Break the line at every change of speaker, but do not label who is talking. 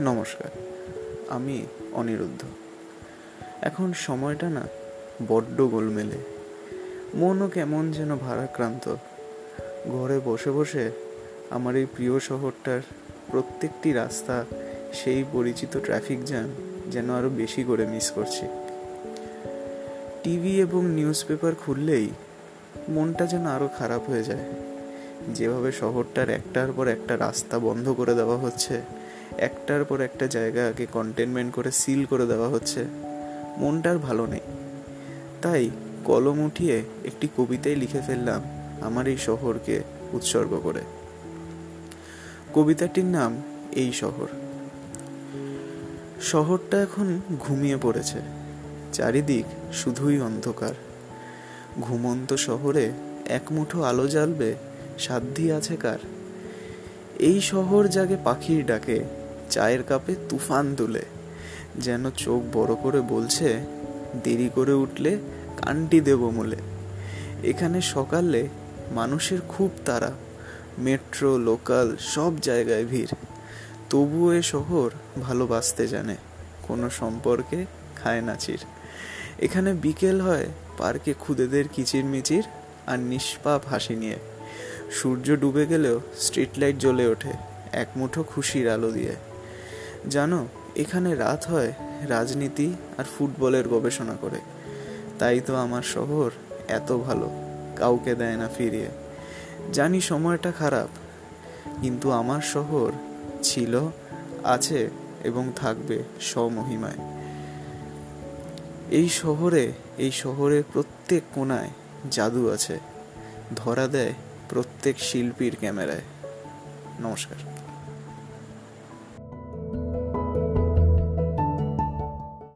নমস্কার, আমি অনিরুদ্ধ। এখন সময়টা না বড্ড গোলমেলে। মনও কেমন যেন ভারাক্রান্ত। ঘরে বসে বসে আমার এই প্রিয় শহরটার প্রত্যেকটি রাস্তা, সেই পরিচিত ট্রাফিক জ্যাম যেন আরও বেশি করে মিস করছি। টিভি এবং নিউজ পেপার খুললেই মনটা যেন আরও খারাপ হয়ে যায়। যেভাবে শহরটার একটার পর একটা রাস্তা বন্ধ করে দেওয়া হচ্ছে একটার পর একটা জায়গাকে কন্টেনমেন্ট করে সিল করে দেওয়া হচ্ছে। মনটার ভালো নেই। তাই কলম উঠিয়ে একটি কবিতায় লিখে ফেললাম আমার এই শহরকে উৎসর্গ করে। কবিতাটির নাম এই শহর। শহরটা এখন ঘুমিয়ে পড়েছে। চারিদিক শুধুই অন্ধকার। ঘুমন্ত শহরে এক মুঠো আলো জ্বালবে, সাধ্যি আছে কার? এই শহর জাগে পাখির ডাকে চায়ের কাপে তুফান তুলে। যেন চোখ বড় করে বলছে, দেরি করে উঠলে কানটি দেব মূলে। এখানে সকালে মানুষের খুব তারা মেট্রো, লোকাল, সব জায়গায় ভিড়। তবুও এ শহর ভালোবাসতে জানে, কোনো সম্পর্কে খায় না চির। এখানে বিকেল হয়, পার্কে খুদেদের কিচির মিচির আর নিষ্পাপ হাসি নিয়ে। সূর্য ডুবে গেলেও স্ট্রিট লাইট জ্বলে ওঠে, এক মুঠো খুশির আলো দিয়ে। জানো, এখানে রাত হয়, রাজনীতি আর ফুটবলের গবেষণা করে। তাই তো আমার শহর এত ভালো, কাউকে দেয় না ফিরিয়ে। জানি সময়টা খারাপ, কিন্তু আমার শহর ছিল, আছে এবং থাকবে স্বমহিমায়। এই শহরে, এই শহরের প্রত্যেক কোনায় জাদু আছে, ধরা দেয় প্রত্যেক শিল্পীর ক্যামেরায়। নমস্কার।